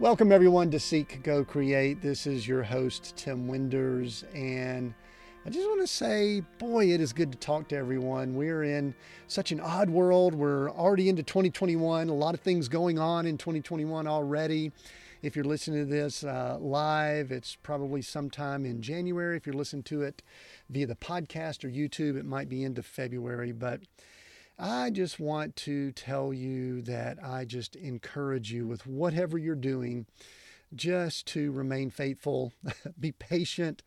Welcome, everyone, to Seek, Go, Create. This is your host, Tim Winders. And I just want to say, boy, it is good to talk to everyone. We're in such an odd world. We're already into 2021, a lot of things going on in 2021 already. If you're listening to this uh, live, it's probably sometime in January. If you're listening to it via the podcast or YouTube, it might be into February. But I just want to tell you that I just encourage you with whatever you're doing just to remain faithful, be patient,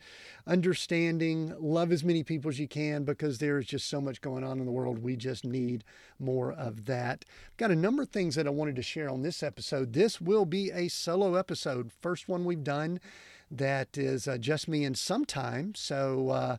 understanding, love as many people as you can because there is just so much going on in the world. We just need more of that. Got a number of things that I wanted to share on this episode. This will be a solo episode, first one we've done that is uh, just me and some time. So, uh,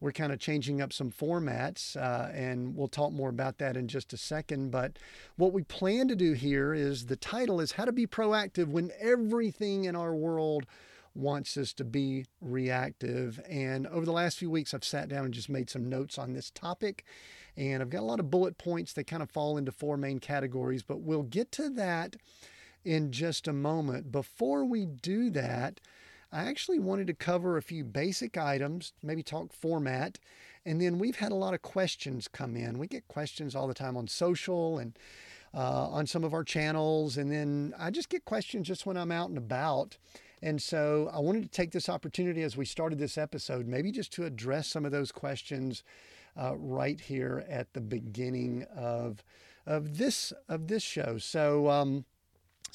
we're kind of changing up some formats, uh, and we'll talk more about that in just a second. But what we plan to do here is the title is How to Be Proactive When Everything in Our World wants us to be reactive. And over the last few weeks, I've sat down and just made some notes on this topic. And I've got a lot of bullet points that kind of fall into four main categories, but we'll get to that in just a moment. Before we do that, I actually wanted to cover a few basic items, maybe talk format, and then we've had a lot of questions come in. We get questions all the time on social and uh, on some of our channels, and then I just get questions just when I'm out and about. And so I wanted to take this opportunity as we started this episode, maybe just to address some of those questions uh, right here at the beginning of of this of this show. So. Um,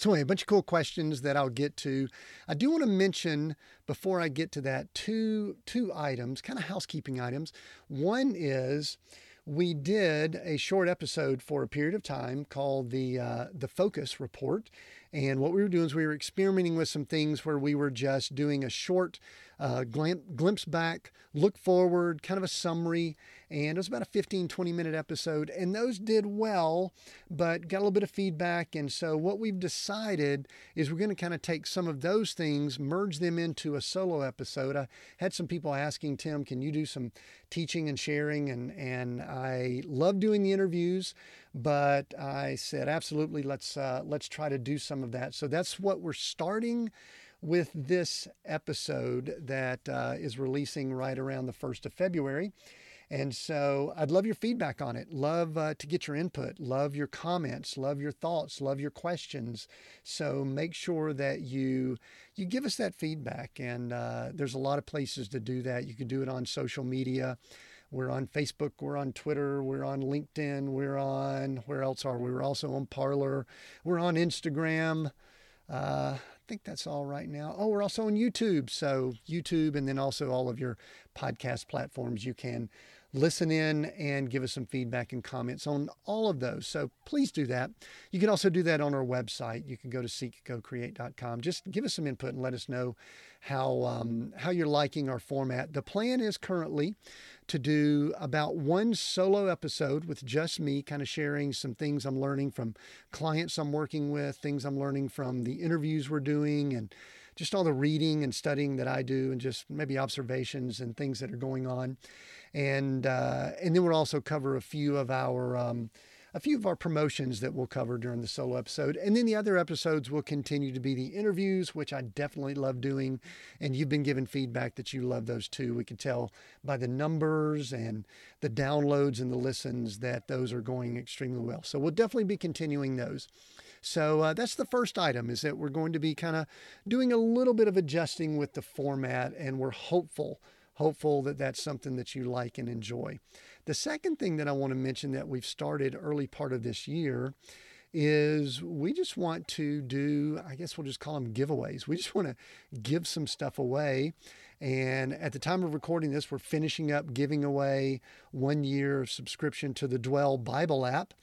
so, anyway, a bunch of cool questions that I'll get to. I do want to mention before I get to that two two items, kind of housekeeping items. One is we did a short episode for a period of time called the uh, the Focus Report, and what we were doing is we were experimenting with some things where we were just doing a short uh, glimpse back, look forward, kind of a summary. And it was about a 15, 20 minute episode. And those did well, but got a little bit of feedback. And so what we've decided is we're going to kind of take some of those things, merge them into a solo episode. I had some people asking, Tim, can you do some teaching and sharing? And, and I love doing the interviews, but I said, absolutely, let's, uh, let's try to do some of that. So that's what we're starting with this episode that uh, is releasing right around the 1st of February. And so I'd love your feedback on it. Love uh, to get your input. Love your comments. Love your thoughts. Love your questions. So make sure that you you give us that feedback. And uh, there's a lot of places to do that. You can do it on social media. We're on Facebook. We're on Twitter. We're on LinkedIn. We're on where else are we? We're also on Parler. We're on Instagram. Uh, think that's all right now. Oh, we're also on YouTube. So, YouTube and then also all of your podcast platforms. You can listen in and give us some feedback and comments on all of those. So please do that. You can also do that on our website. You can go to seekgocreate.com. Just give us some input and let us know how um, how you're liking our format. The plan is currently to do about one solo episode with just me, kind of sharing some things I'm learning from clients I'm working with, things I'm learning from the interviews we're doing, and just all the reading and studying that I do, and just maybe observations and things that are going on and uh, and then we'll also cover a few of our um, a few of our promotions that we'll cover during the solo episode. And then the other episodes will continue to be the interviews, which I definitely love doing. And you've been given feedback that you love those too. We can tell by the numbers and the downloads and the listens that those are going extremely well. So we'll definitely be continuing those. So uh, that's the first item is that we're going to be kind of doing a little bit of adjusting with the format, and we're hopeful hopeful that that's something that you like and enjoy. The second thing that I want to mention that we've started early part of this year is we just want to do, I guess we'll just call them giveaways. We just want to give some stuff away. And at the time of recording this, we're finishing up giving away one year subscription to the Dwell Bible app.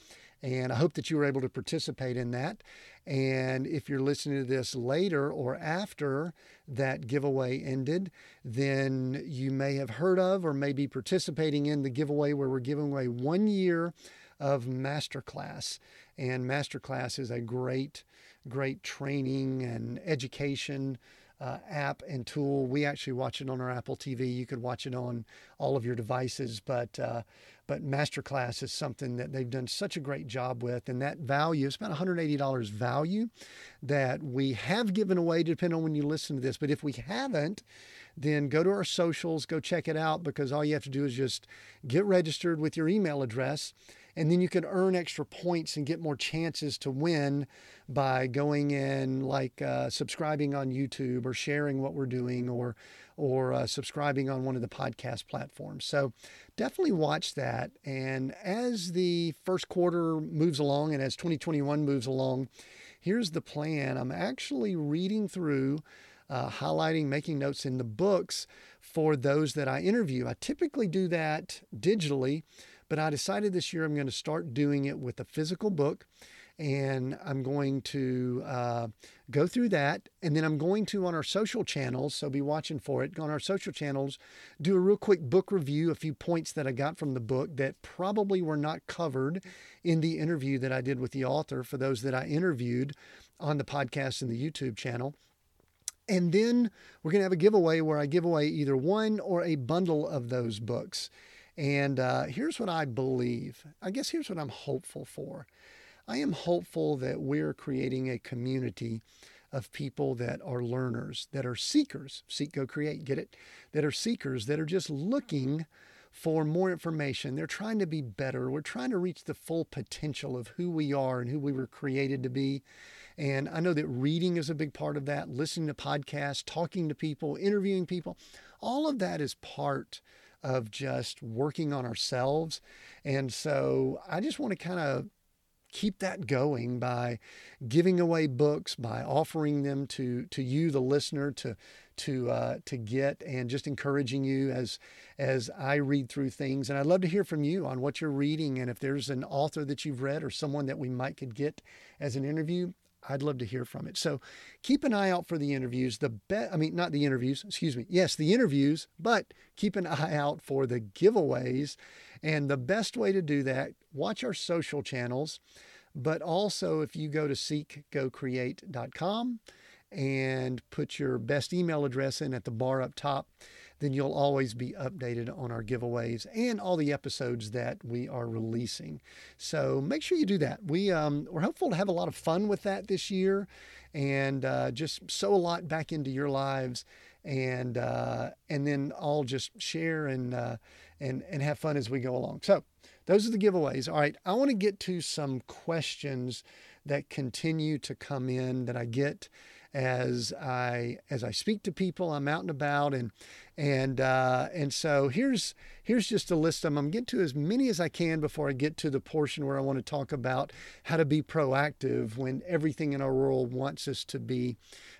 And I hope that you were able to participate in that. And if you're listening to this later or after that giveaway ended, then you may have heard of or may be participating in the giveaway where we're giving away one year of Masterclass. And Masterclass is a great, great training and education uh, app and tool. We actually watch it on our Apple TV. You could watch it on all of your devices, but uh, but Masterclass is something that they've done such a great job with, and that value is about $180 value that we have given away, depending on when you listen to this. But if we haven't, then go to our socials, go check it out because all you have to do is just get registered with your email address and then you can earn extra points and get more chances to win by going in like uh, subscribing on YouTube or sharing what we're doing or or uh, subscribing on one of the podcast platforms. So definitely watch that. And as the first quarter moves along and as 2021 moves along, here's the plan. I'm actually reading through. Uh, highlighting, making notes in the books for those that I interview. I typically do that digitally, but I decided this year I'm going to start doing it with a physical book. And I'm going to uh, go through that. And then I'm going to, on our social channels, so be watching for it, Go on our social channels, do a real quick book review, a few points that I got from the book that probably were not covered in the interview that I did with the author for those that I interviewed on the podcast and the YouTube channel. And then we're going to have a giveaway where I give away either one or a bundle of those books. And uh, here's what I believe. I guess here's what I'm hopeful for. I am hopeful that we're creating a community of people that are learners, that are seekers, seek, go, create, get it? That are seekers, that are just looking for more information. They're trying to be better. We're trying to reach the full potential of who we are and who we were created to be. And I know that reading is a big part of that, listening to podcasts, talking to people, interviewing people. All of that is part of just working on ourselves. And so I just want to kind of keep that going by giving away books, by offering them to to you, the listener, to to uh, to get, and just encouraging you as as I read through things. And I'd love to hear from you on what you're reading, and if there's an author that you've read or someone that we might could get as an interview. I'd love to hear from it. So keep an eye out for the interviews. The bet, I mean, not the interviews, excuse me. Yes, the interviews, but keep an eye out for the giveaways. And the best way to do that, watch our social channels. But also, if you go to seekgocreate.com and put your best email address in at the bar up top, then you'll always be updated on our giveaways and all the episodes that we are releasing. So make sure you do that. We um, we're hopeful to have a lot of fun with that this year, and uh, just sow a lot back into your lives, and uh, and then I'll just share and uh, and and have fun as we go along. So those are the giveaways. All right, I want to get to some questions that continue to come in that I get as I as I speak to people. I'm out and about, and and uh, and so here's here's just a list of them. I'm getting to as many as I can before I get to the portion where I want to talk about how to be proactive when everything in our world wants us to be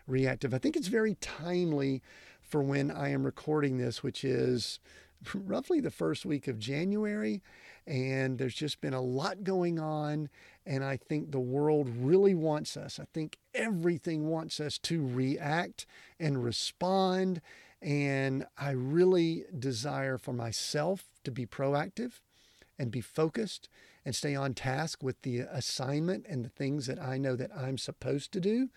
reactive. I think it's very timely for when I am recording this, which is roughly the first week of January. And there's just been a lot going on. And I think the world really wants us. I think everything wants us to react and respond. And I really desire for myself to be proactive and be focused and stay on task with the assignment and the things that I know that I'm supposed to do.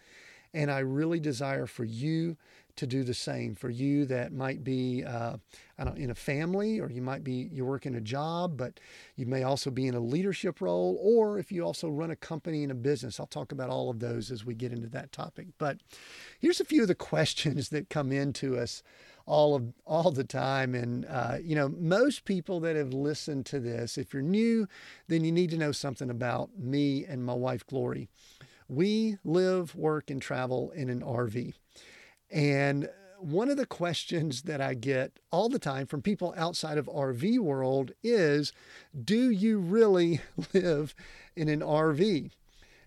And I really desire for you to do the same for you that might be uh, I don't, in a family or you might be you work in a job but you may also be in a leadership role or if you also run a company and a business. I'll talk about all of those as we get into that topic. But here's a few of the questions that come into us all of all the time. And uh, you know most people that have listened to this if you're new then you need to know something about me and my wife glory we live work and travel in an rv and one of the questions that I get all the time from people outside of RV world is, do you really live in an RV?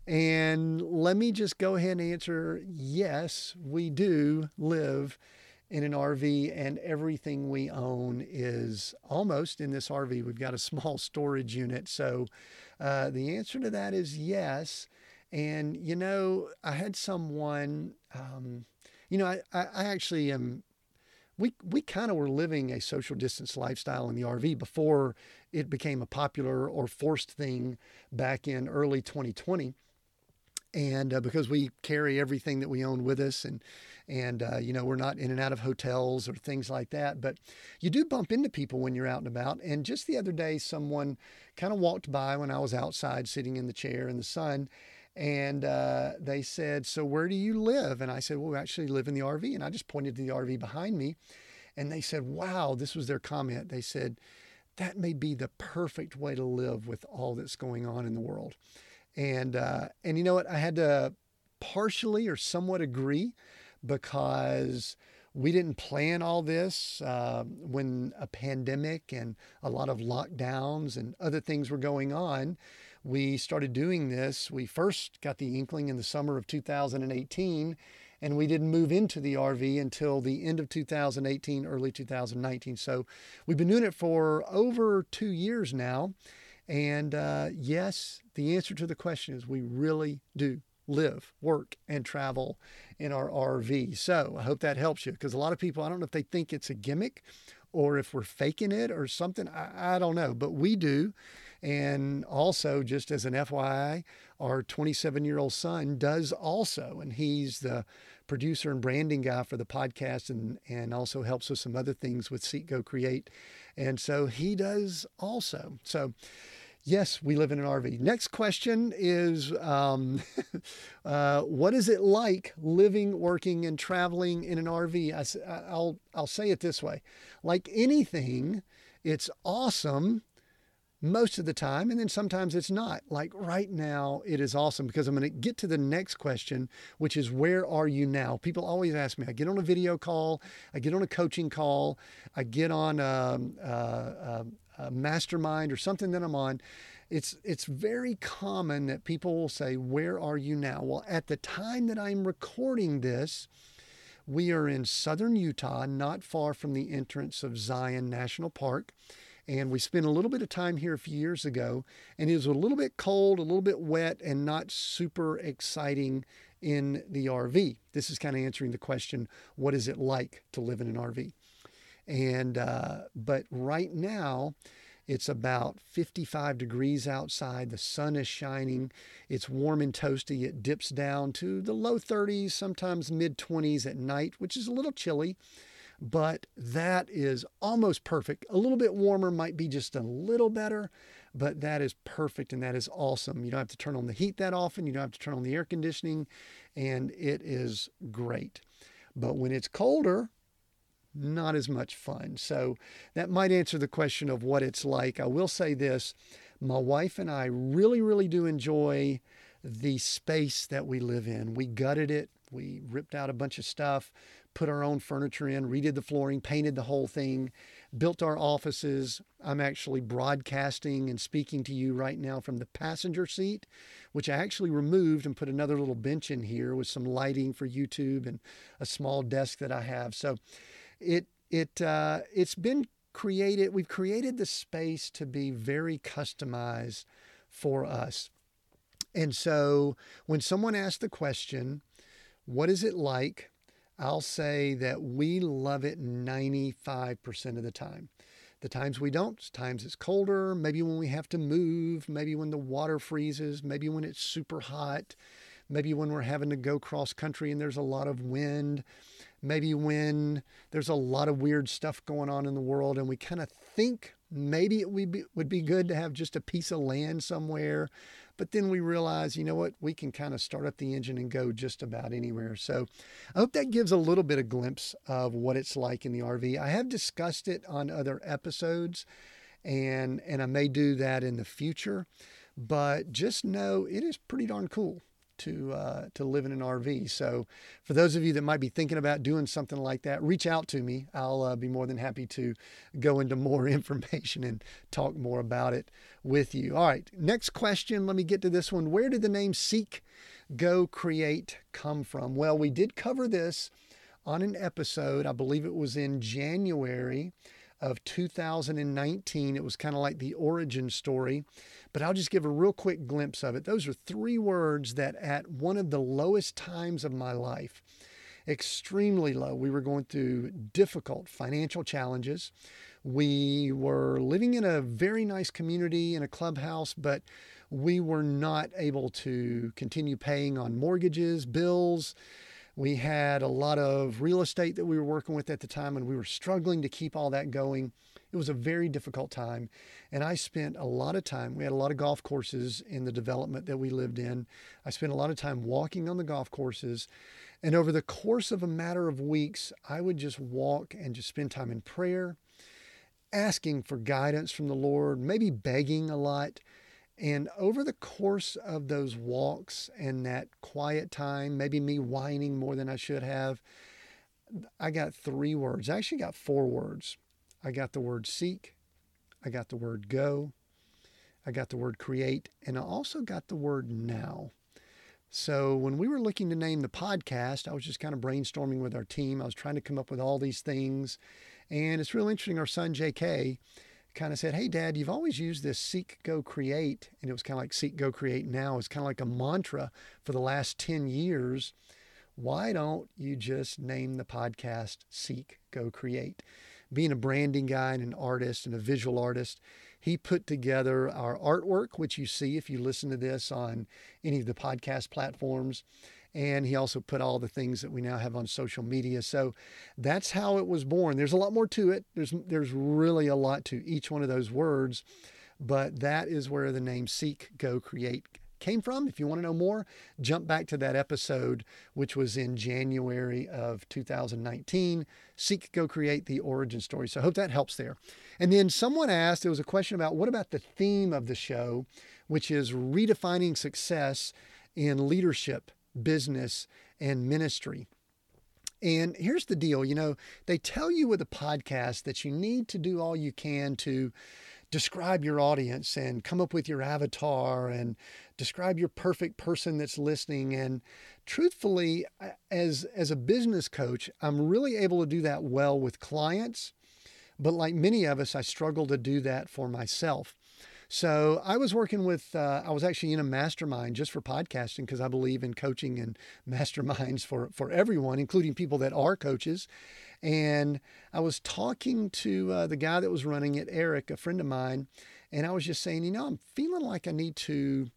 And let me just go ahead and answer yes, we do live in an RV, and everything we own is almost in this RV. We've got a small storage unit. So uh, the answer to that is yes. And, you know, I had someone. Um, you know, I, I actually am. We we kind of were living a social distance lifestyle in the RV before it became a popular or forced thing back in early 2020. and uh, because we carry everything that we own with us and and uh, you know we're not in and out of hotels or things like that but you do bump into people when you're out and about and just the other day someone kind of walked by when i was outside sitting in the chair in the sun and uh, they said so where do you live and i said well we actually live in the rv and i just pointed to the rv behind me and they said wow this was their comment they said that may be the perfect way to live with all that's going on in the world and uh, and you know what? I had to partially or somewhat agree because we didn't plan all this uh, when a pandemic and a lot of lockdowns and other things were going on. We started doing this. We first got the inkling in the summer of 2018, and we didn't move into the RV until the end of 2018, early 2019. So we've been doing it for over two years now. And uh, yes, the answer to the question is we really do live, work, and travel in our RV. So I hope that helps you because a lot of people, I don't know if they think it's a gimmick or if we're faking it or something. I, I don't know, but we do. And also, just as an FYI, our 27 year old son does also. And he's the producer and branding guy for the podcast and, and also helps with some other things with Seek Go Create. And so he does also. So, Yes, we live in an RV. Next question is um, uh, What is it like living, working, and traveling in an RV? I, will I'll say it this way like anything, it's awesome most of the time, and then sometimes it's not. Like right now, it is awesome because I'm going to get to the next question, which is where are you now? People always ask me. I get on a video call, I get on a coaching call, I get on um, uh, uh, a mastermind or something that I'm on, it's it's very common that people will say, "Where are you now?" Well, at the time that I'm recording this, we are in southern Utah, not far from the entrance of Zion National Park. And we spent a little bit of time here a few years ago, and it was a little bit cold, a little bit wet, and not super exciting in the RV. This is kind of answering the question what is it like to live in an RV? And uh, but right now, it's about 55 degrees outside. The sun is shining. It's warm and toasty. It dips down to the low 30s, sometimes mid 20s at night, which is a little chilly, but that is almost perfect. A little bit warmer might be just a little better, but that is perfect and that is awesome. You don't have to turn on the heat that often. You don't have to turn on the air conditioning, and it is great. But when it's colder, not as much fun. So that might answer the question of what it's like. I will say this my wife and I really, really do enjoy the space that we live in. We gutted it, we ripped out a bunch of stuff, put our own furniture in, redid the flooring, painted the whole thing, built our offices. I'm actually broadcasting and speaking to you right now from the passenger seat, which I actually removed and put another little bench in here with some lighting for YouTube and a small desk that I have. So it it uh, it's been created. We've created the space to be very customized for us. And so when someone asks the question, what is it like? I'll say that we love it 95% of the time. The times we don't, times it's colder, maybe when we have to move, maybe when the water freezes, maybe when it's super hot, maybe when we're having to go cross country and there's a lot of wind maybe when there's a lot of weird stuff going on in the world and we kind of think maybe it would be, would be good to have just a piece of land somewhere. But then we realize, you know what, we can kind of start up the engine and go just about anywhere. So I hope that gives a little bit of glimpse of what it's like in the RV. I have discussed it on other episodes and and I may do that in the future, but just know it is pretty darn cool to uh, to live in an RV. So, for those of you that might be thinking about doing something like that, reach out to me. I'll uh, be more than happy to go into more information and talk more about it with you. All right, next question. Let me get to this one. Where did the name Seek, Go, Create come from? Well, we did cover this on an episode. I believe it was in January of 2019. It was kind of like the origin story but I'll just give a real quick glimpse of it. Those are three words that at one of the lowest times of my life, extremely low, we were going through difficult financial challenges. We were living in a very nice community in a clubhouse, but we were not able to continue paying on mortgages, bills. We had a lot of real estate that we were working with at the time, and we were struggling to keep all that going. It was a very difficult time. And I spent a lot of time, we had a lot of golf courses in the development that we lived in. I spent a lot of time walking on the golf courses. And over the course of a matter of weeks, I would just walk and just spend time in prayer, asking for guidance from the Lord, maybe begging a lot. And over the course of those walks and that quiet time, maybe me whining more than I should have, I got three words. I actually got four words. I got the word seek, I got the word go, I got the word create, and I also got the word now. So when we were looking to name the podcast, I was just kind of brainstorming with our team. I was trying to come up with all these things. And it's real interesting. Our son, JK, kind of said, Hey, Dad, you've always used this seek, go, create. And it was kind of like seek, go, create now. It's kind of like a mantra for the last 10 years. Why don't you just name the podcast Seek, Go, Create? being a branding guy and an artist and a visual artist, he put together our artwork, which you see if you listen to this on any of the podcast platforms. And he also put all the things that we now have on social media. So that's how it was born. There's a lot more to it. There's there's really a lot to each one of those words, but that is where the name Seek, Go, Create came from. If you want to know more, jump back to that episode, which was in January of 2019. Seek, go create the origin story. So I hope that helps there. And then someone asked, there was a question about what about the theme of the show, which is redefining success in leadership, business, and ministry. And here's the deal you know, they tell you with a podcast that you need to do all you can to describe your audience and come up with your avatar and describe your perfect person that's listening. And truthfully as as a business coach i'm really able to do that well with clients. But like many of us i struggle to do that for myself so I was working with, uh, I was actually in a mastermind just for podcasting because I believe in coaching and masterminds for, for everyone, including people that are coaches. And I was talking to uh, the guy that was running it, Eric, a friend of mine, and I was just saying, you know, I'm feeling like I need to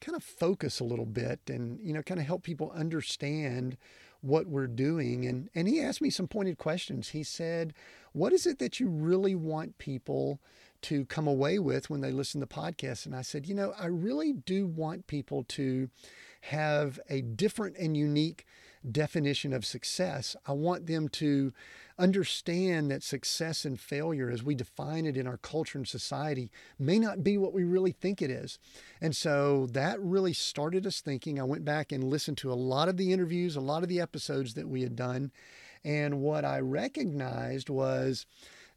kind of focus a little bit and, you know, kind of help people understand what we're doing. And, and he asked me some pointed questions. He said, What is it that you really want people to come away with when they listen to podcasts. And I said, you know, I really do want people to have a different and unique definition of success. I want them to understand that success and failure, as we define it in our culture and society, may not be what we really think it is. And so that really started us thinking. I went back and listened to a lot of the interviews, a lot of the episodes that we had done. And what I recognized was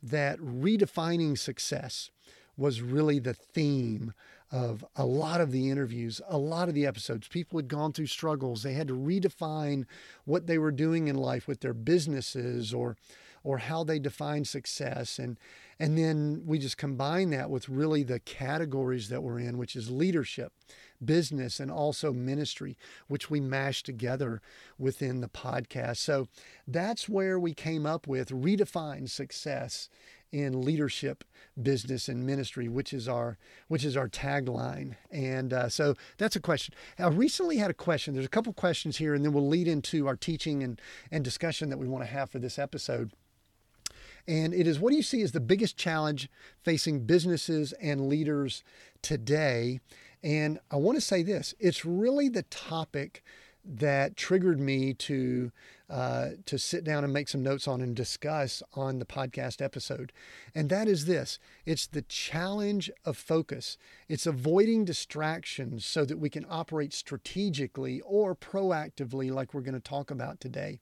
that redefining success was really the theme of a lot of the interviews, a lot of the episodes. People had gone through struggles. They had to redefine what they were doing in life with their businesses or or how they define success and and then we just combine that with really the categories that we're in, which is leadership, business, and also ministry, which we mash together within the podcast. So that's where we came up with redefine success in leadership, business, and ministry, which is our which is our tagline. And uh, so that's a question. I recently had a question. There's a couple questions here, and then we'll lead into our teaching and and discussion that we want to have for this episode. And it is what do you see as the biggest challenge facing businesses and leaders today? And I want to say this it's really the topic that triggered me to uh, to sit down and make some notes on and discuss on the podcast episode. And that is this it's the challenge of focus, it's avoiding distractions so that we can operate strategically or proactively, like we're going to talk about today.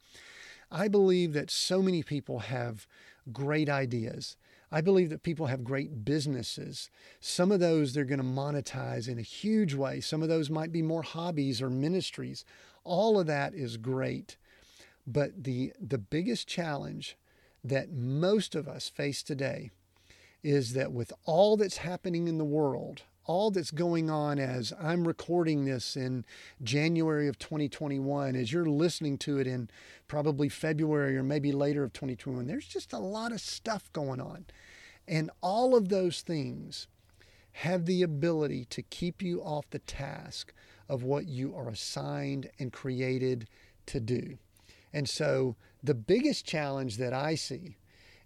I believe that so many people have great ideas. I believe that people have great businesses. Some of those they're going to monetize in a huge way. Some of those might be more hobbies or ministries. All of that is great. But the, the biggest challenge that most of us face today is that with all that's happening in the world, all that's going on as I'm recording this in January of 2021, as you're listening to it in probably February or maybe later of 2021, there's just a lot of stuff going on. And all of those things have the ability to keep you off the task of what you are assigned and created to do. And so the biggest challenge that I see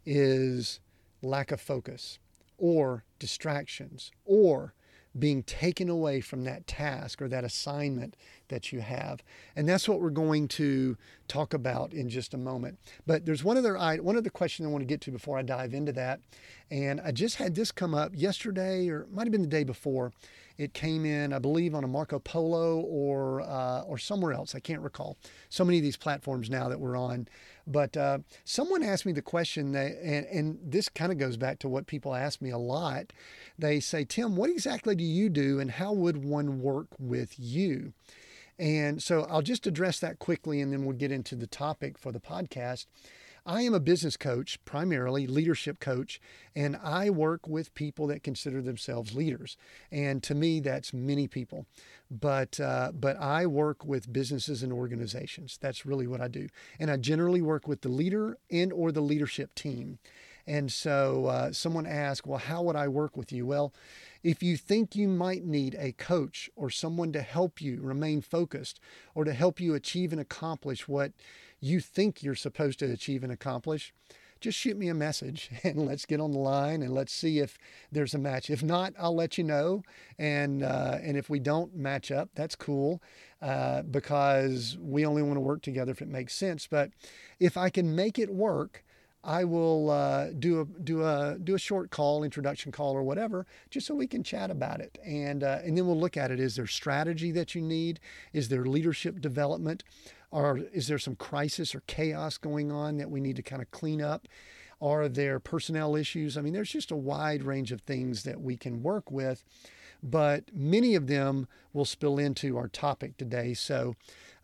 is lack of focus or distractions or being taken away from that task or that assignment that you have. And that's what we're going to talk about in just a moment. But there's one other one other question I want to get to before I dive into that. And I just had this come up yesterday or it might have been the day before. It came in, I believe, on a Marco Polo or uh, or somewhere else. I can't recall. So many of these platforms now that we're on. But uh, someone asked me the question, that, and, and this kind of goes back to what people ask me a lot. They say, Tim, what exactly do you do, and how would one work with you? And so I'll just address that quickly, and then we'll get into the topic for the podcast. I am a business coach, primarily leadership coach, and I work with people that consider themselves leaders. And to me, that's many people. But uh, but I work with businesses and organizations. That's really what I do. And I generally work with the leader and or the leadership team. And so uh, someone asked, well, how would I work with you? Well, if you think you might need a coach or someone to help you remain focused or to help you achieve and accomplish what you think you're supposed to achieve and accomplish, just shoot me a message and let's get on the line and let's see if there's a match. If not, I'll let you know. And uh, and if we don't match up, that's cool uh, because we only want to work together if it makes sense. But if I can make it work, I will uh, do a do a do a short call, introduction call, or whatever, just so we can chat about it, and uh, and then we'll look at it. Is there strategy that you need? Is there leadership development? Or is there some crisis or chaos going on that we need to kind of clean up? Are there personnel issues? I mean, there's just a wide range of things that we can work with, but many of them will spill into our topic today. So,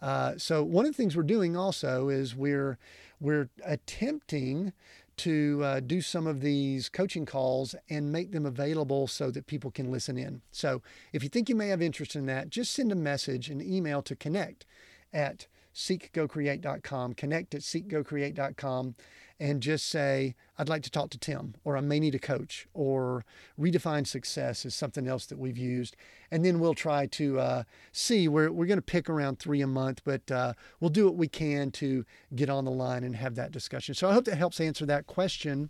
uh, so one of the things we're doing also is we're we're attempting to uh, do some of these coaching calls and make them available so that people can listen in. So, if you think you may have interest in that, just send a message, an email to connect at seekgocreate.com, connect at seekgocreate.com, and just say, I'd like to talk to Tim, or I may need a coach, or redefine success is something else that we've used. And then we'll try to uh, see. We're, we're going to pick around three a month, but uh, we'll do what we can to get on the line and have that discussion. So I hope that helps answer that question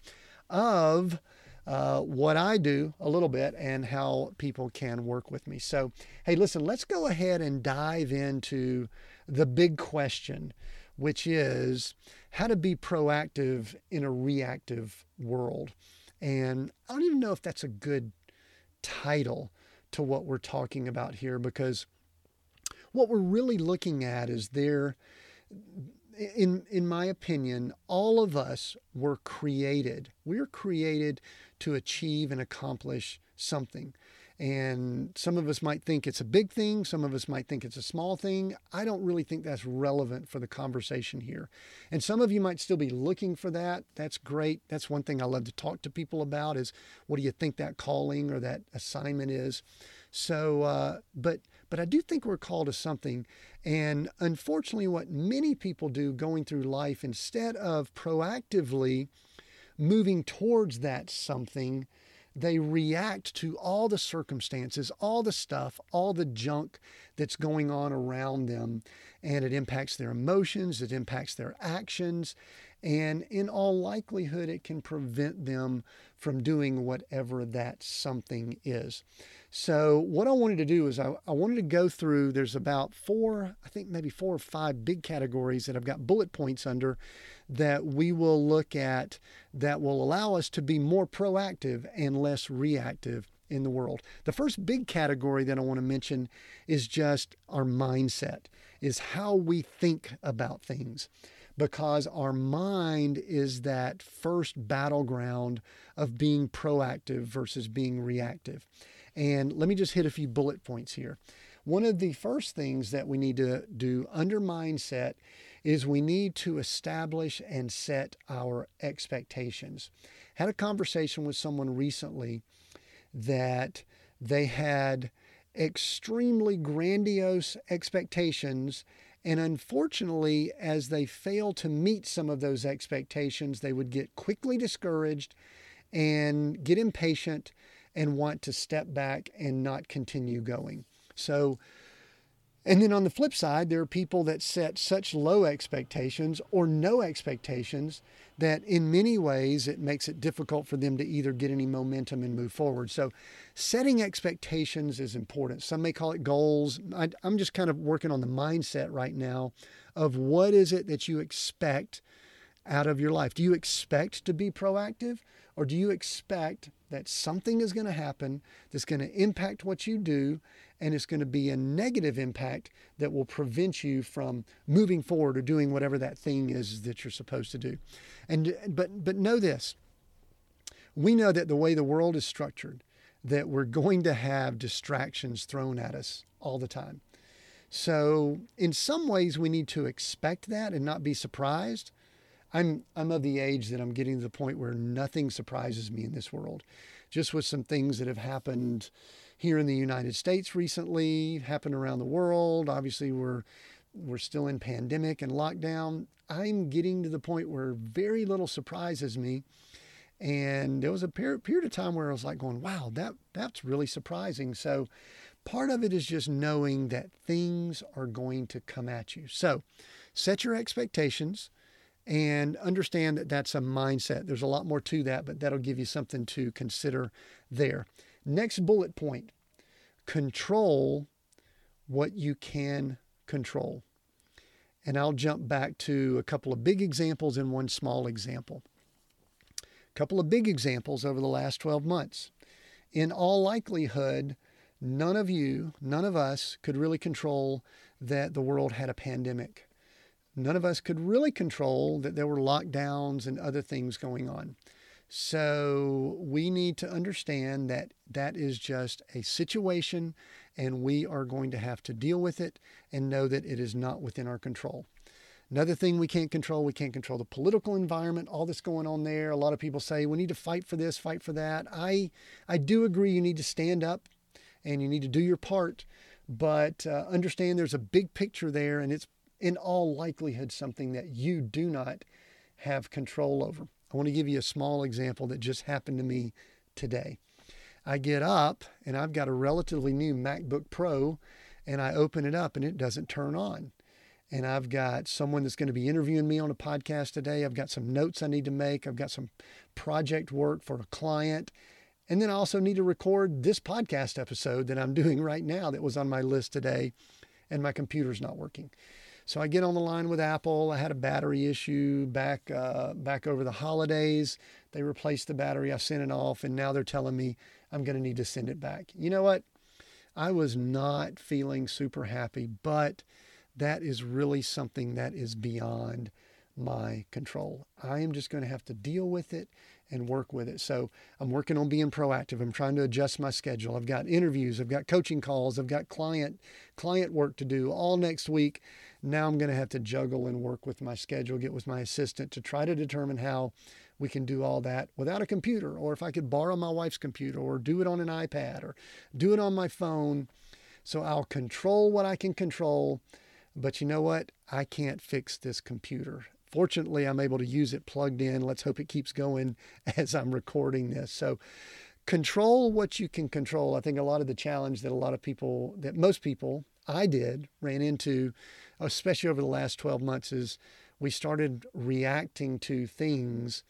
of. Uh, what I do a little bit and how people can work with me. So, hey, listen, let's go ahead and dive into the big question, which is how to be proactive in a reactive world. And I don't even know if that's a good title to what we're talking about here because what we're really looking at is there in in my opinion all of us were created we're created to achieve and accomplish something and some of us might think it's a big thing, some of us might think it's a small thing. I don't really think that's relevant for the conversation here. And some of you might still be looking for that. That's great. That's one thing I love to talk to people about is what do you think that calling or that assignment is? So, uh, but but I do think we're called to something. And unfortunately, what many people do going through life, instead of proactively moving towards that something, they react to all the circumstances, all the stuff, all the junk that's going on around them. And it impacts their emotions, it impacts their actions. And in all likelihood, it can prevent them from doing whatever that something is. So, what I wanted to do is I, I, wanted to go through, there's about four, I think maybe four or five big categories that I've got bullet points under that we will look at that will allow us to be more proactive and less reactive in the world. The first big category that I want to mention is just our mindset, is how we think about things. Because our mind is that first battleground of being proactive versus being reactive. And let me just hit a few bullet points here. One of the first things that we need to do under mindset is we need to establish and set our expectations. Had a conversation with someone recently that they had extremely grandiose expectations and unfortunately, as they fail to meet some of those expectations, they would get quickly discouraged and get impatient and want to step back and not continue going. So, and then on the flip side, there are people that set such low expectations or no expectations that in many ways it makes it difficult for them to either get any momentum and move forward. So, setting expectations is important. Some may call it goals. I, am just kind of working on the mindset right now of what is it that you expect out of your life. Do you expect to be proactive or do you expect that something is going to happen that's going to impact what you do and it's going to be a negative impact that will prevent you from moving forward or doing whatever that thing is that you're supposed to do. And but but know this. We know that the way the world is structured that we're going to have distractions thrown at us all the time. So, in some ways we need to expect that and not be surprised. I'm I'm of the age that I'm getting to the point where nothing surprises me in this world. Just with some things that have happened here in the United States recently, happened around the world. Obviously, we're we're still in pandemic and lockdown. I'm getting to the point where very little surprises me. And there was a period, period of time where I was like going, wow, that that's really surprising. So part of it is just knowing that things are going to come at you. So set your expectations and understand that that's a mindset. There's a lot more to that, but that'll give you something to consider there. Next bullet point control what you can control. And I'll jump back to a couple of big examples and one small example. A couple of big examples over the last 12 months. In all likelihood, none of you, none of us could really control that the world had a pandemic. None of us could really control that there were lockdowns and other things going on. So we need to understand that that is just a situation and we are going to have to deal with it and know that it is not within our control. Another thing we can't control, we can't control the political environment, all that's going on there. A lot of people say we need to fight for this, fight for that. I I do agree you need to stand up and you need to do your part, but uh, understand there's a big picture there and it's in all likelihood something that you do not have control over. I want to give you a small example that just happened to me today. I get up and I've got a relatively new MacBook Pro and I open it up and it doesn't turn on. And I've got someone that's going to be interviewing me on a podcast today. I've got some notes I need to make. I've got some project work for a client. And then I also need to record this podcast episode that I'm doing right now that was on my list today, and my computer's not working. So I get on the line with Apple. I had a battery issue back uh, back over the holidays. They replaced the battery. I sent it off, and now they're telling me I'm going to need to send it back. You know what? I was not feeling super happy, but that is really something that is beyond my control. I am just going to have to deal with it and work with it. So I'm working on being proactive. I'm trying to adjust my schedule. I've got interviews, I've got coaching calls, I've got client client work to do all next week. Now I'm going to have to juggle and work with my schedule, get with my assistant to try to determine how we can do all that without a computer or if I could borrow my wife's computer or do it on an iPad or do it on my phone. So I'll control what I can control. But you know what? I can't fix this computer fortunately, I'm able to use it plugged in. Let's hope it keeps going as I'm recording this. So, control what you can control. I think a lot of the challenge that a lot of people, that most people, I did, ran into, especially over the last 12 months, is we started reacting to things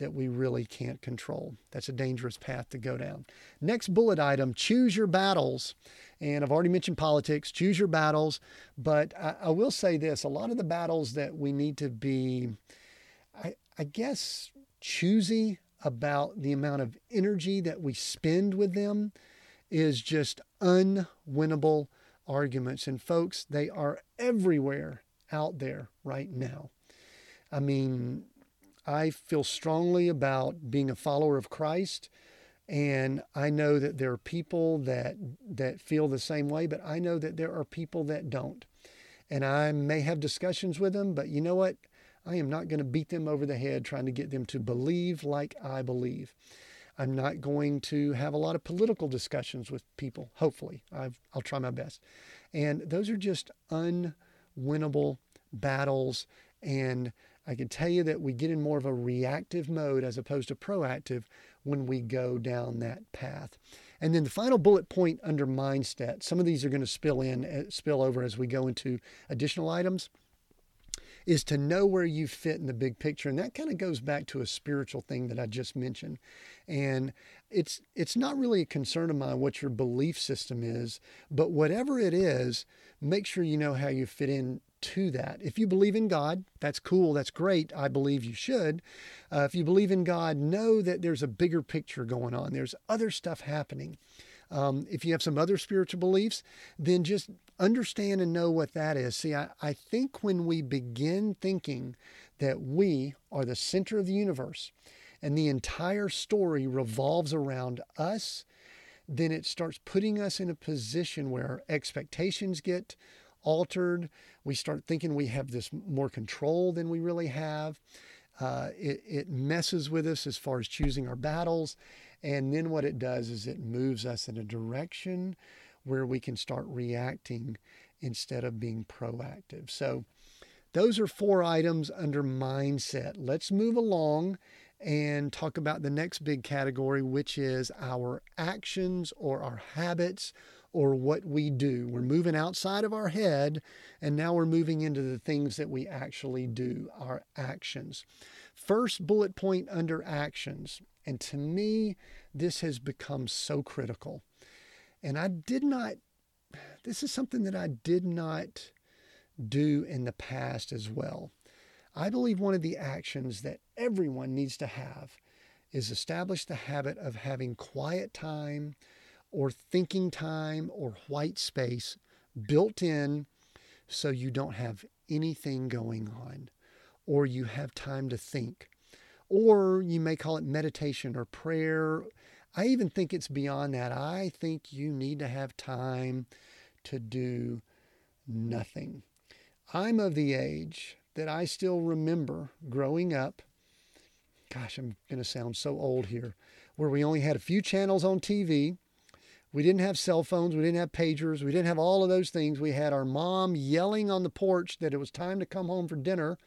that we really can't control. That's a dangerous path to go down. Next bullet item choose your battles. And I've already mentioned politics, choose your battles. But I, I will say this a lot of the battles that we need to be, I, I guess, choosy about the amount of energy that we spend with them is just unwinnable arguments. And folks, they are everywhere out there right now. I mean, I feel strongly about being a follower of Christ and I know that there are people that that feel the same way, but I know that there are people that don't. And I may have discussions with them, but you know what? I am not going to beat them over the head trying to get them to believe like I believe. I'm not going to have a lot of political discussions with people, hopefully. i will try my best. And those are just unwinnable battles. And I can tell you that we get in more of a reactive mode as opposed to proactive when we go down that path. And then the final bullet point under mindset, some of these are going to spill in, uh, spill over as we go into additional items, is to know where you fit in the big picture. And that kind of goes back to a spiritual thing that I just mentioned. And it's it's not really a concern of mine what your belief system is, but whatever it is, make sure you know how you fit in to that. If you believe in God, that's cool, that's great. I believe you should. Uh, if you believe in God, know that there's a bigger picture going on, there's other stuff happening. Um, if you have some other spiritual beliefs, then just understand and know what that is. See, I, I think when we begin thinking that we are the center of the universe and the entire story revolves around us, then it starts putting us in a position where expectations get altered. We start thinking we have this more control than we really have. Uh, it, it messes with us as far as choosing our battles. And then what it does is it moves us in a direction where we can start reacting instead of being proactive. So, those are four items under mindset. Let's move along and talk about the next big category, which is our actions or our habits or what we do. We're moving outside of our head, and now we're moving into the things that we actually do, our actions. First bullet point under actions. And to me, this has become so critical. And I did not, this is something that I did not do in the past as well. I believe one of the actions that everyone needs to have is establish the habit of having quiet time or thinking time or white space built in so you don't have anything going on or you have time to think. Or you may call it meditation or prayer. I even think it's beyond that. I think you need to have time to do nothing. I'm of the age that I still remember growing up. Gosh, I'm going to sound so old here, where we only had a few channels on TV we didn't have cell phones. We didn't have pagers. We didn't have all of those things. We had our mom yelling on the porch that it was time to come home for dinner.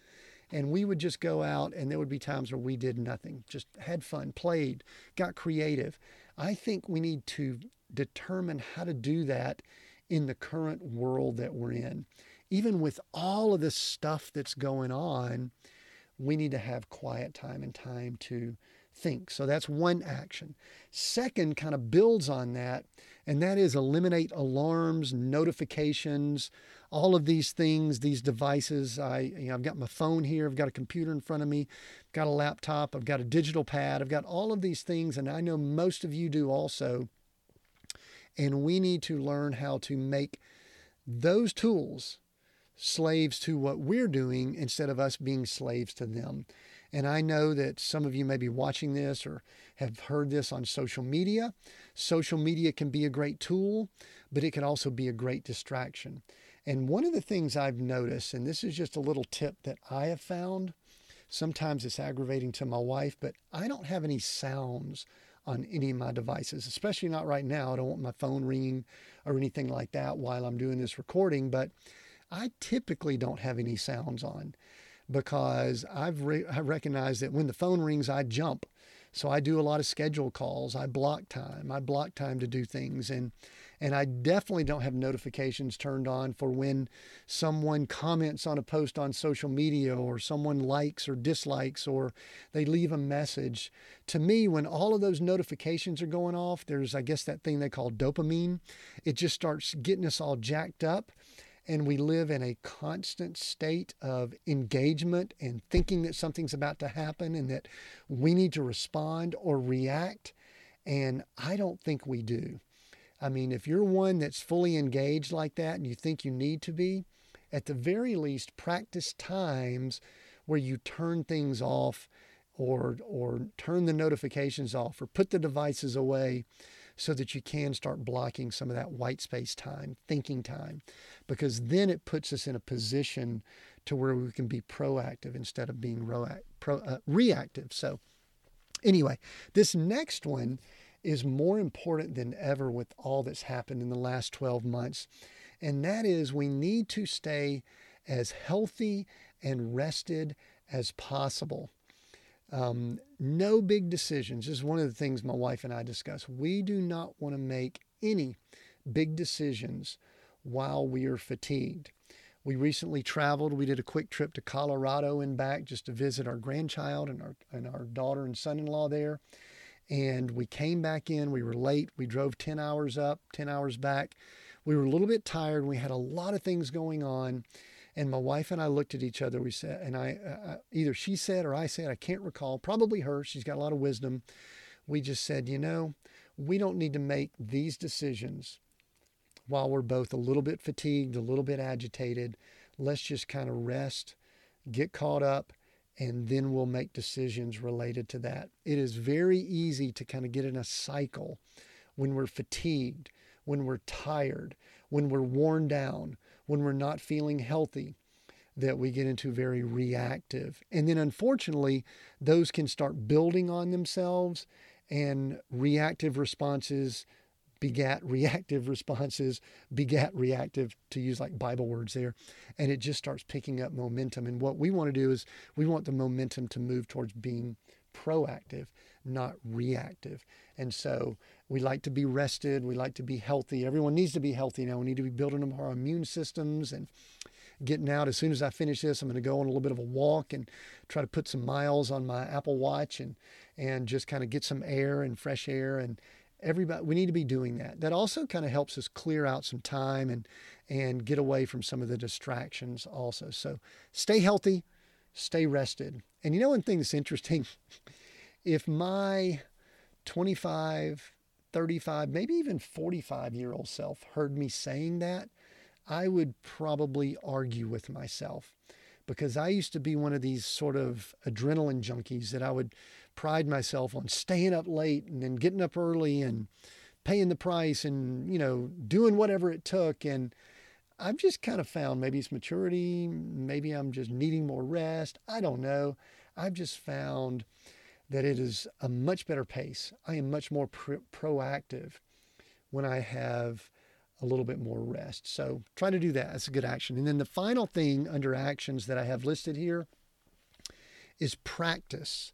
And we would just go out, and there would be times where we did nothing, just had fun, played, got creative. I think we need to determine how to do that in the current world that we're in. Even with all of this stuff that's going on, we need to have quiet time and time to think. So that's one action. Second kind of builds on that, and that is eliminate alarms, notifications, all of these things, these devices. I, you know, I've got my phone here, I've got a computer in front of me, I've got a laptop, I've got a digital pad, I've got all of these things, and I know most of you do also. And we need to learn how to make those tools slaves to what we're doing instead of us being slaves to them. And I know that some of you may be watching this or have heard this on social media. Social media can be a great tool, but it can also be a great distraction. And one of the things I've noticed, and this is just a little tip that I have found, sometimes it's aggravating to my wife, but I don't have any sounds on any of my devices, especially not right now. I don't want my phone ringing or anything like that while I'm doing this recording, but I typically don't have any sounds on because I've re- I recognized that when the phone rings, I jump. So I do a lot of schedule calls. I block time. I block time to do things, and and I definitely don't have notifications turned on for when someone comments on a post on social media or someone likes or dislikes or they leave a message. To me, when all of those notifications are going off, there's I guess that thing they call dopamine. It just starts getting us all jacked up and we live in a constant state of engagement and thinking that something's about to happen and that we need to respond or react. And I don't think we do. I mean, if you're one that's fully engaged like that and you think you need to be, at the very least, practice times where you turn things off or, or turn the notifications off or put the devices away so that you can start blocking some of that white space time, thinking time, because then it puts us in a position to where we can be proactive instead of being uh, reactive. So, anyway, this next one is more important than ever with all that's happened in the last 12 months. And that is we need to stay as healthy and rested as possible. Um, no big decisions. This is one of the things my wife and I discuss. We do not want to make any big decisions while we are fatigued. We recently traveled. We did a quick trip to Colorado and back just to visit our grandchild and our, and our daughter and son in law there. And we came back in. We were late. We drove 10 hours up, 10 hours back. We were a little bit tired. We had a lot of things going on. And my wife and I looked at each other. We said, and I uh, uh, either she said or I said, I can't recall, probably her. She's got a lot of wisdom. We just said, you know, we don't need to make these decisions while we're both a little bit fatigued, a little bit agitated. Let's just kind of rest, get caught up, and then we'll make decisions related to that. It is very easy to kind of get in a cycle when we're fatigued, when we're tired, when we're worn down, when we're not feeling healthy, that we get into very reactive. And then unfortunately, those can start building on themselves and reactive responses begat reactive responses, begat reactive, to use like Bible words there. And it just starts picking up momentum. And what we want to do is we want the momentum to move towards being proactive, not reactive. And so we like to be rested. We like to be healthy. Everyone needs to be healthy now. We need to be building up our immune systems and getting out. As soon as I finish this, I'm going to go on a little bit of a walk and try to put some miles on my Apple Watch and and just kind of get some air and fresh air and everybody we need to be doing that. That also kind of helps us clear out some time and and get away from some of the distractions also. So stay healthy stay rested. And you know one thing that's interesting? If my 25 35 maybe even 45 year old self heard me saying that i would probably argue with myself. Because i used to be one of these sort of adrenaline junkies that i would pride myself on staying up late and then getting up early and paying the price and, you know, doing whatever it took. And I've just kind of found maybe it's maturity, maybe I'm just needing more rest. I don't know. I've just found that it is a much better pace. I am much more proactive when I have a little bit more rest. So try to do that. That's a good action. And then the final thing under actions that I have listed here is practice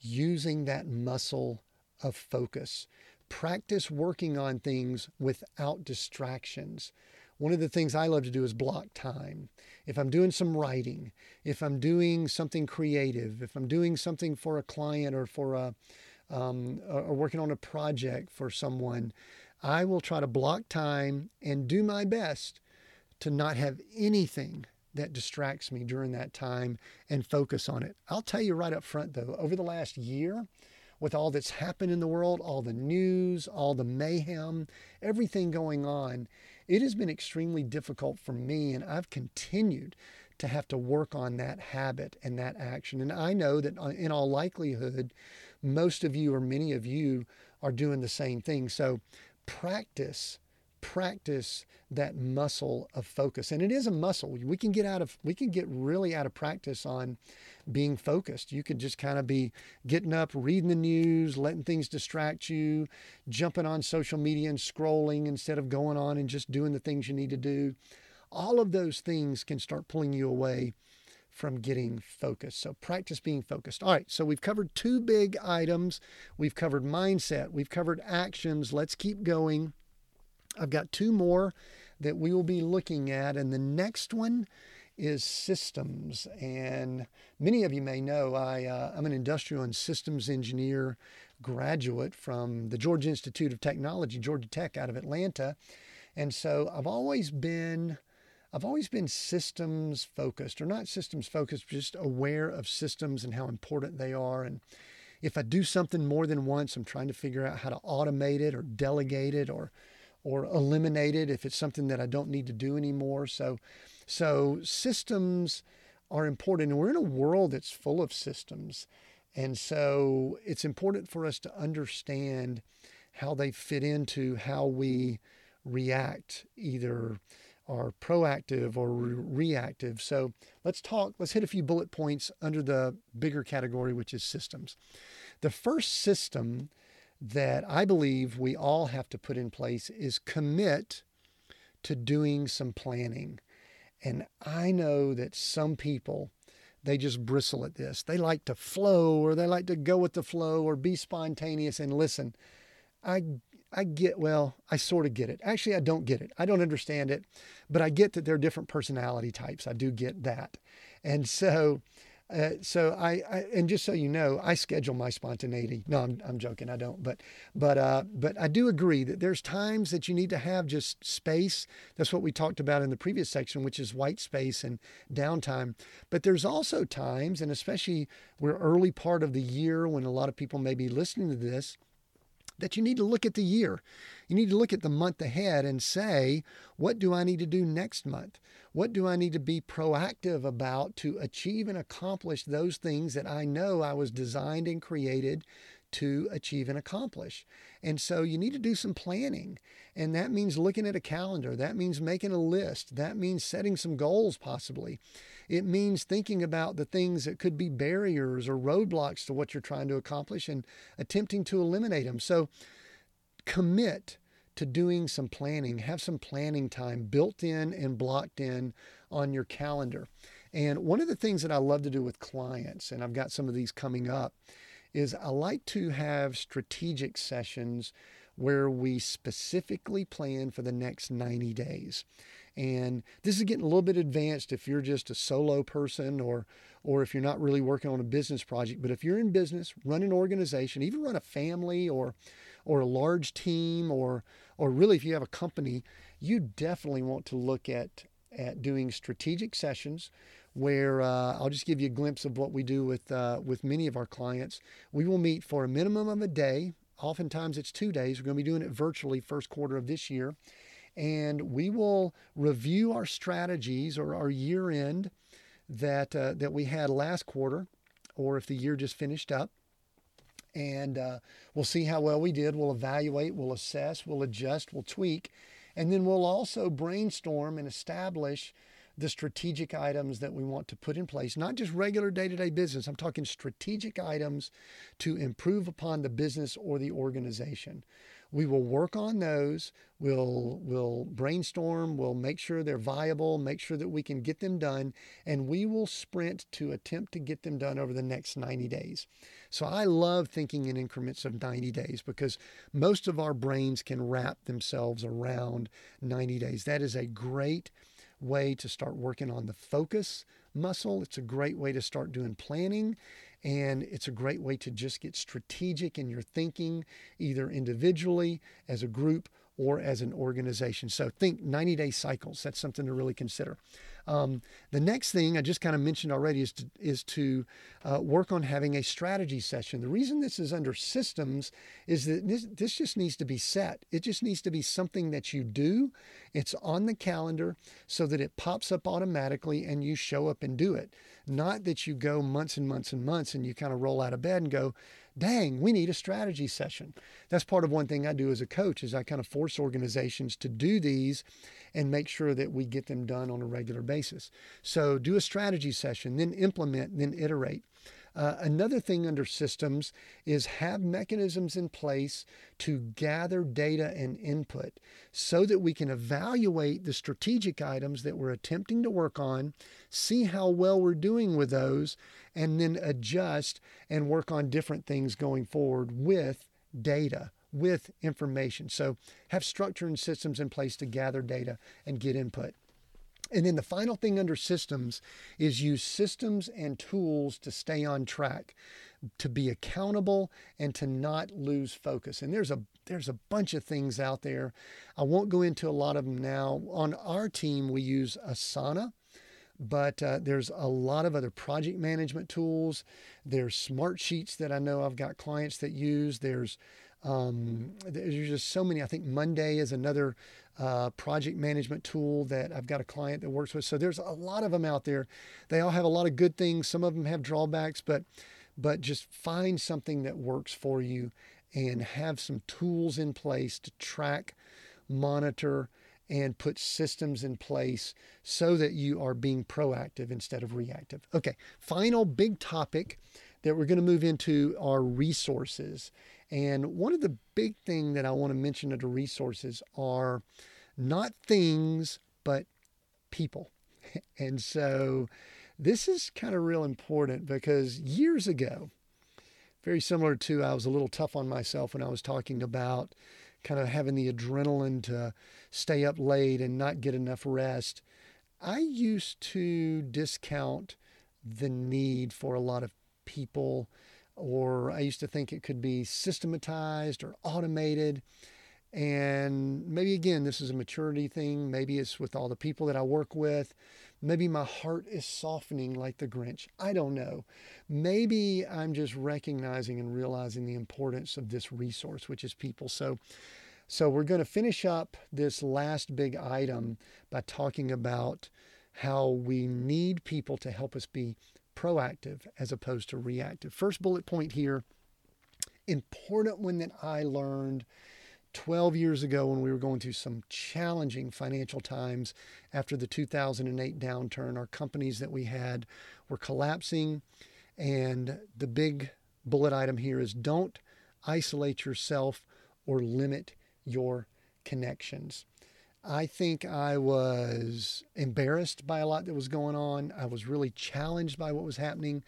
using that muscle of focus. Practice working on things without distractions. One of the things I love to do is block time. If I'm doing some writing, if I'm doing something creative, if I'm doing something for a client or for a um, or working on a project for someone, I will try to block time and do my best to not have anything that distracts me during that time and focus on it. I'll tell you right up front though, over the last year, with all that's happened in the world, all the news, all the mayhem, everything going on, it has been extremely difficult for me, and I've continued to have to work on that habit and that action. And I know that uh, in all likelihood, most of you or many of you are doing the same thing. So practice practice that muscle of focus and it is a muscle we can get out of we can get really out of practice on being focused you could just kind of be getting up reading the news letting things distract you jumping on social media and scrolling instead of going on and just doing the things you need to do all of those things can start pulling you away from getting focused. So practice being focused. All right, so we've covered two big items. We've covered mindset, we've covered actions. Let's keep going. I've got two more that we will be looking at, and the next one is systems. And many of you may know I, uh, I'm an industrial and systems engineer graduate from the Georgia Institute of Technology, Georgia Tech out of Atlanta. And so I've always been I've always been systems focused, or not systems focused, just aware of systems and how important they are. And if I do something more than once, I'm trying to figure out how to automate it or delegate it or or eliminated if it's something that I don't need to do anymore. So, so systems are important, and we're in a world that's full of systems, and so it's important for us to understand how they fit into how we react, either are proactive or re- reactive. So let's talk, let's hit a few bullet points under the bigger category, which is systems. The first system that I believe we all have to put in place is commit to doing some planning. And I know that some people they just bristle at this. They like to flow or they like to go with the flow or be spontaneous and listen. I I get well, I sort of get it. Actually, I don't get it. I don't understand it, but I get that there are different personality types. I do get that. And so uh, so I, I, and just so you know, I schedule my spontaneity. No, I'm, I'm joking. I don't. But but uh, but I do agree that there's times that you need to have just space. That's what we talked about in the previous section, which is white space and downtime. But there's also times, and especially we're early part of the year when a lot of people may be listening to this that you need to look at the year. You need to look at the month ahead and say, what do I need to do next month? What do I need to be proactive about to achieve and accomplish those things that I know I was designed and created to achieve and accomplish. And so you need to do some planning. And that means looking at a calendar. That means making a list. That means setting some goals, possibly. It means thinking about the things that could be barriers or roadblocks to what you're trying to accomplish and attempting to eliminate them. So commit to doing some planning. Have some planning time built in and blocked in on your calendar. And one of the things that I love to do with clients, and I've got some of these coming up, is I like to have strategic sessions where we specifically plan for the next 90 days. And this is getting a little bit advanced if you're just a solo person or or if you're not really working on a business project. But if you're in business, run an organization, even run a family or or a large team or or really if you have a company, you definitely want to look at at doing strategic sessions where uh, I'll just give you a glimpse of what we do with uh, with many of our clients. We will meet for a minimum of a day. Oftentimes it's two days. We're going to be doing it virtually first quarter of this year and we will review our strategies or our year end that uh, that we had last quarter, or if the year just finished up, and uh, we'll see how well we did. We'll evaluate, we'll assess, we'll adjust, we'll tweak, and then we'll also brainstorm and establish the strategic items that we want to put in place, not just regular day to day business. I'm talking strategic items to improve upon the business or the organization. We will work on those. We'll, we'll brainstorm. We'll make sure they're viable, make sure that we can get them done, and we will sprint to attempt to get them done over the next 90 days. So I love thinking in increments of 90 days because most of our brains can wrap themselves around 90 days. That is a great way to start working on the focus muscle. It's a great way to start doing planning. And it's a great way to just get strategic in your thinking, either individually, as a group, or as an organization. So think 90 day cycles. That's something to really consider. Um, the next thing I just kind of mentioned already is to, is to uh, work on having a strategy session. The reason this is under systems is that this, this just needs to be set. It just needs to be something that you do. It's on the calendar so that it pops up automatically and you show up and do it. Not that you go months and months and months and you kind of roll out of bed and go, dang, we need a strategy session. That's part of one thing I do as a coach is I kind of force organizations to do these and make sure that we get them done on a regular basis. So do a strategy session, then implement, then iterate. Uh, another thing under systems is have mechanisms in place to gather data and input so that we can evaluate the strategic items that we're attempting to work on, see how well we're doing with those, and then adjust and work on different things going forward with data with information. So have structure and systems in place to gather data and get input. And then the final thing under systems is use systems and tools to stay on track, to be accountable and to not lose focus. And there's a there's a bunch of things out there. I won't go into a lot of them now. On our team, we use Asana, but uh, there's a lot of other project management tools. There's Smartsheets that I know I've got clients that use. There's um, there's just so many. I think Monday is another uh, project management tool that I've got a client that works with. So there's a lot of them out there. They all have a lot of good things. Some of them have drawbacks, but but just find something that works for you and have some tools in place to track, monitor, and put systems in place so that you are being proactive instead of reactive. Okay, final big topic that we're going to move into are resources. And one of the big thing that I want to mention under resources are not things, but people. And so This is kind of real important because years ago, very similar to I was a little tough on myself when I was talking about kind of having the adrenaline to stay up late and not get enough rest. I used to discount the need for a lot of people, or I used to think it could be systematized or automated. And maybe again, this is a maturity thing. Maybe it's with all the people that I work with. Maybe my heart is softening like the Grinch. I don't know. Maybe I'm just recognizing and realizing the importance of this resource, which is people. So, so we're going to finish up this last big item by talking about how we need people to help us be proactive as opposed to reactive. First bullet point here important one that I learned 12 years ago when we were going through some challenging financial times after the 2008 downturn. Our companies that we had were collapsing. And the big bullet item here is don't isolate yourself or limit your connections. I think I was embarrassed by a lot that was going on. I was really challenged by what was happening.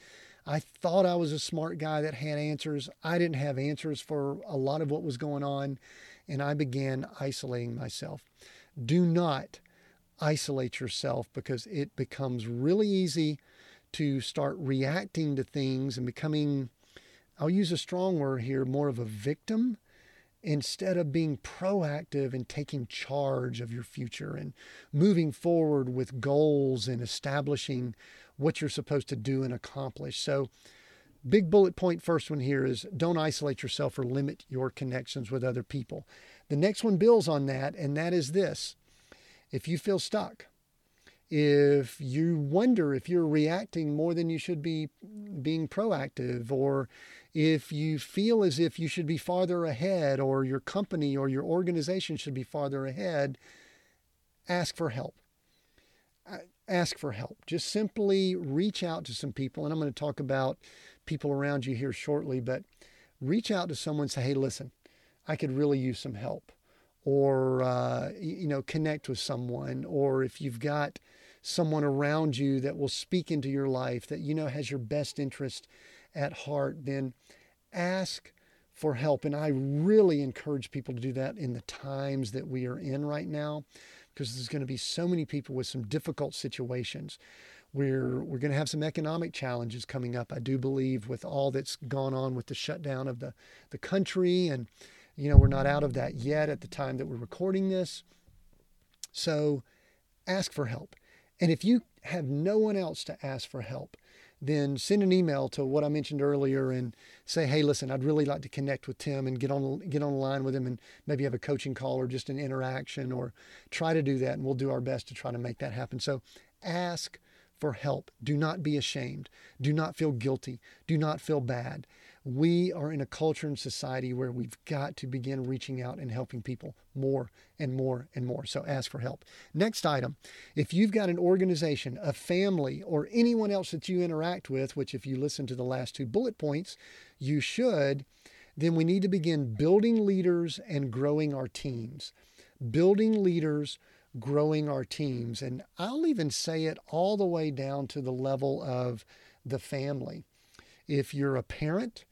I thought I was a smart guy that had answers. I didn't have answers for a lot of what was going on and I began isolating myself. Do not isolate yourself because it becomes really easy to start reacting to things and becoming, I'll use a strong word here, more of a victim instead of being proactive and taking charge of your future and moving forward with goals and establishing what you're supposed to do and accomplish. So, Big bullet point first one here is don't isolate yourself or limit your connections with other people. The next one builds on that, and that is this if you feel stuck, if you wonder if you're reacting more than you should be being proactive, or if you feel as if you should be farther ahead, or your company or your organization should be farther ahead, ask for help. Ask for help. Just simply reach out to some people. And I'm going to talk about people around you here shortly, but reach out to someone say, hey, listen, I could really use some help. Or, uh, you know, connect with someone. Or if you've got someone around you that will speak into your life that you know has your best interest at heart, then ask for help. And I really encourage people to do that in the times that we are in right now, because there's going to be so many people with some difficult situations. We're we're going to have some economic challenges coming up. I do believe with all that's gone on with the shutdown of the the country, and you know we're not out of that yet at the time that we're recording this. So, ask for help, and if you have no one else to ask for help, then send an email to what I mentioned earlier and say, hey, listen, I'd really like to connect with Tim and get on get on the line with him and maybe have a coaching call or just an interaction or try to do that, and we'll do our best to try to make that happen. So, ask for help. Do not be ashamed. Do not feel guilty. Do not feel bad. We are in a culture and society where we've got to begin reaching out and helping people more and more and more. So ask for help. Next item if you've got an organization, a family, or anyone else that you interact with, which if you listen to the last two bullet points, you should, then we need to begin building leaders and growing our teams. Building leaders growing our teams. And I'll even say it all the way down to the level of the family. If you're a parent,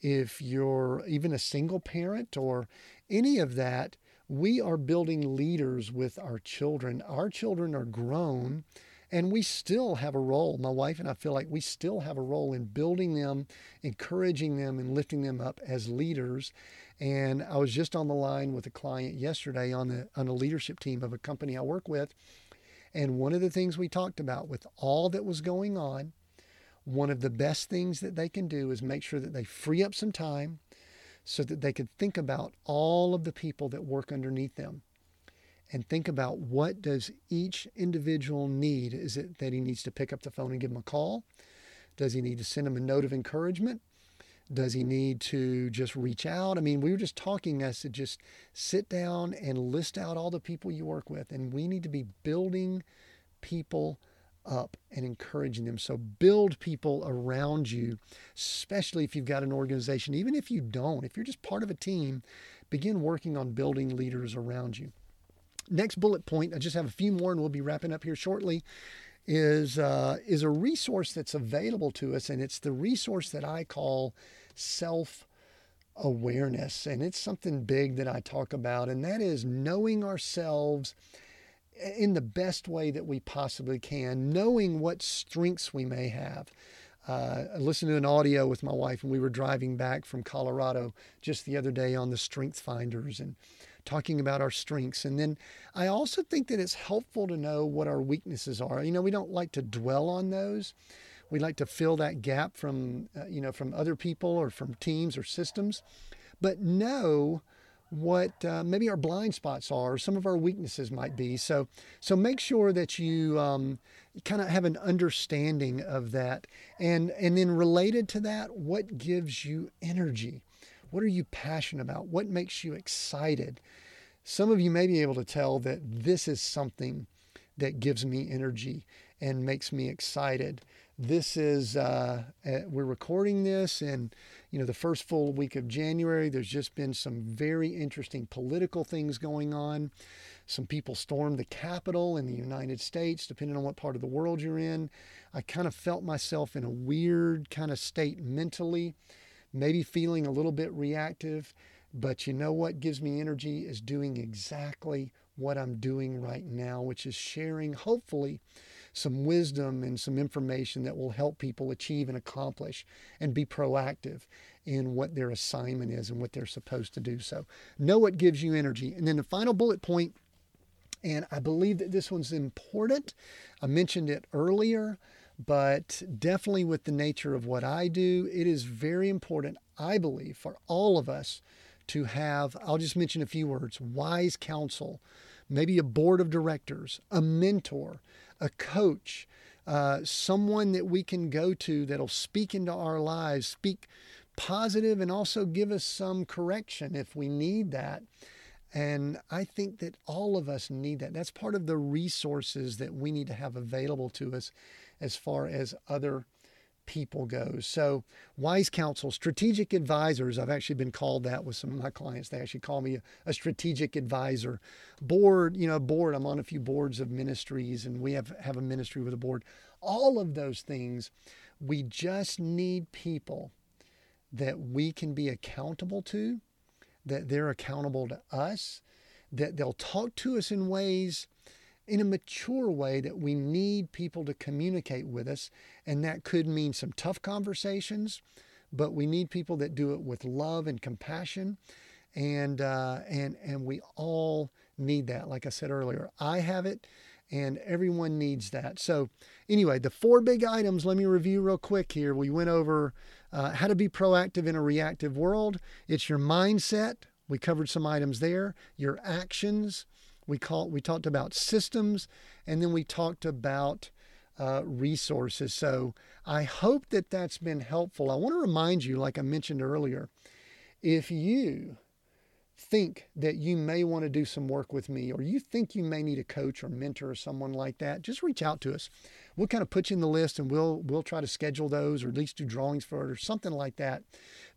if you're even a single parent or any of that, we are building leaders with our children. Our children are grown and we still have a role. My wife and I feel like we still have a role in building them, encouraging them, and lifting them up as leaders. And I was just on the line with a client yesterday on the on a leadership team of a company I work with. And one of the things we talked about with all that was going on, one of the best things that they can do is make sure that they free up some time so that they could think about all of the people that work underneath them and think about what does each individual need is it that he needs to pick up the phone and give them a call does he need to send them a note of encouragement does he need to just reach out? I mean, we were just talking as to just sit down and list out all the people you work with. And we need to be building people up and encouraging them. So build people around you, especially if you've got an organization. Even if you don't, if you're just part of a team, begin working on building leaders around you. Next bullet point, I just have a few more and we'll be wrapping up here shortly. is uh, is a resource that's available to us, and it's the resource that I call self awareness, and it's something big that I talk about, and that is knowing ourselves in the best way that we possibly can, knowing what strengths we may have. Uh, I listened to an audio with my wife, and we were driving back from Colorado just the other day on the Strength Finders and talking about our strengths. And then I also think that it's helpful to know what our weaknesses are. You know, we don't like to dwell on those. We like to fill that gap from, uh, you know, from other people or from teams or systems, but know what uh, maybe our blind spots are, some of our weaknesses might be. So, so make sure that you um, kind of have an understanding of that, and and then related to that, what gives you energy? What are you passionate about? What makes you excited? Some of you may be able to tell that this is something that gives me energy and makes me excited. This is uh, uh we're recording this and you know, the first full week of January, there's just been some very interesting political things going on. Some people stormed the Capitol in the United States, depending on what part of the world you're in. I kind of felt myself in a weird kind of state mentally, maybe feeling a little bit reactive. But you know what gives me energy is doing exactly what I'm doing right now, which is sharing, hopefully, some wisdom and some information that will help people achieve and accomplish and be proactive in what their assignment is and what they're supposed to do. So, know what gives you energy. And then the final bullet point, and I believe that this one's important. I mentioned it earlier, but definitely with the nature of what I do, it is very important, I believe, for all of us to have, I'll just mention a few words wise counsel, maybe a board of directors, a mentor, a coach, uh, someone that we can go to that'll speak into our lives, speak positive, and also give us some correction if we need that. And I think that all of us need that. That's part of the resources that we need to have available to us as far as other people goes. So, wise counsel, strategic advisors, I've actually been called that with some of my clients. They actually call me a, a, strategic advisor. Board, you know, board, I'm on a few boards of ministries and we have, have a ministry with a board. All of those things, we just need people that we can be accountable to, that they're accountable to us, that they'll talk to us in ways in a mature way that we need people to communicate with us. And that could mean some tough conversations, but we need people that do it with love and compassion. And, uh, and, and we all need that. Like I said earlier, I have it and everyone needs that. So, anyway, the four big items, let me review real quick here. We went over uh, how to be proactive in a reactive world. It's your mindset. We covered some items there. Your actions, we call we talked about systems, and then we talked about uh, resources. So I hope that that's been helpful. I want to remind you, like I mentioned earlier, if you think that you may want to do some work with me or you think you may need a coach or mentor or someone like that just reach out to us we'll kind of put you in the list and we'll we'll try to schedule those or at least do drawings for it or something like that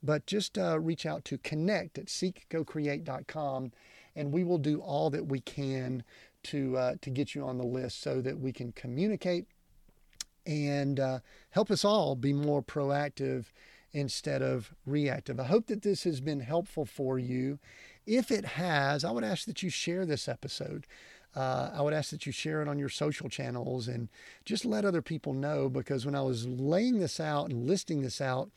but just uh, reach out to connect at seekgocreate.com and we will do all that we can to uh, to get you on the list so that we can communicate and uh, help us all be more proactive instead of reactive. I hope that this has been helpful for you. If it has, I would ask that you share this episode. Uh, I would ask that you share it on your social channels and just let other people know because when I was laying this out and listing this out,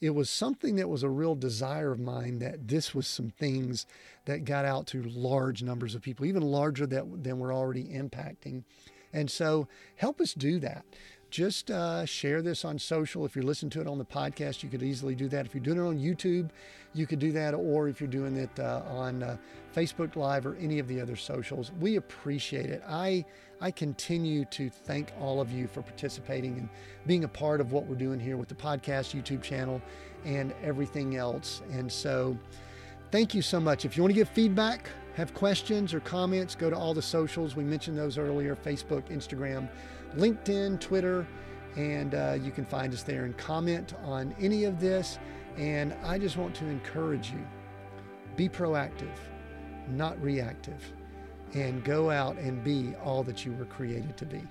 it was something that was a real desire of mine that this was some things that got out to large numbers of people, even larger that, than we're already impacting. And so help us do that. Just uh, share this on social. If you're listening to it on the podcast, you could easily do that. If you're doing it on YouTube, you could do that. Or if you're doing it uh, on uh, Facebook Live or any of the other socials, we appreciate it. I I continue to thank all of you for participating and being a part of what we're doing here with the podcast, YouTube channel, and everything else. And so, thank you so much. If you want to give feedback, have questions or comments, go to all the socials. We mentioned those earlier Facebook, Instagram, LinkedIn, Twitter, and uh, you can find us there and comment on any of this. And I just want to encourage you be proactive, not reactive and go out and be all that you were created to be.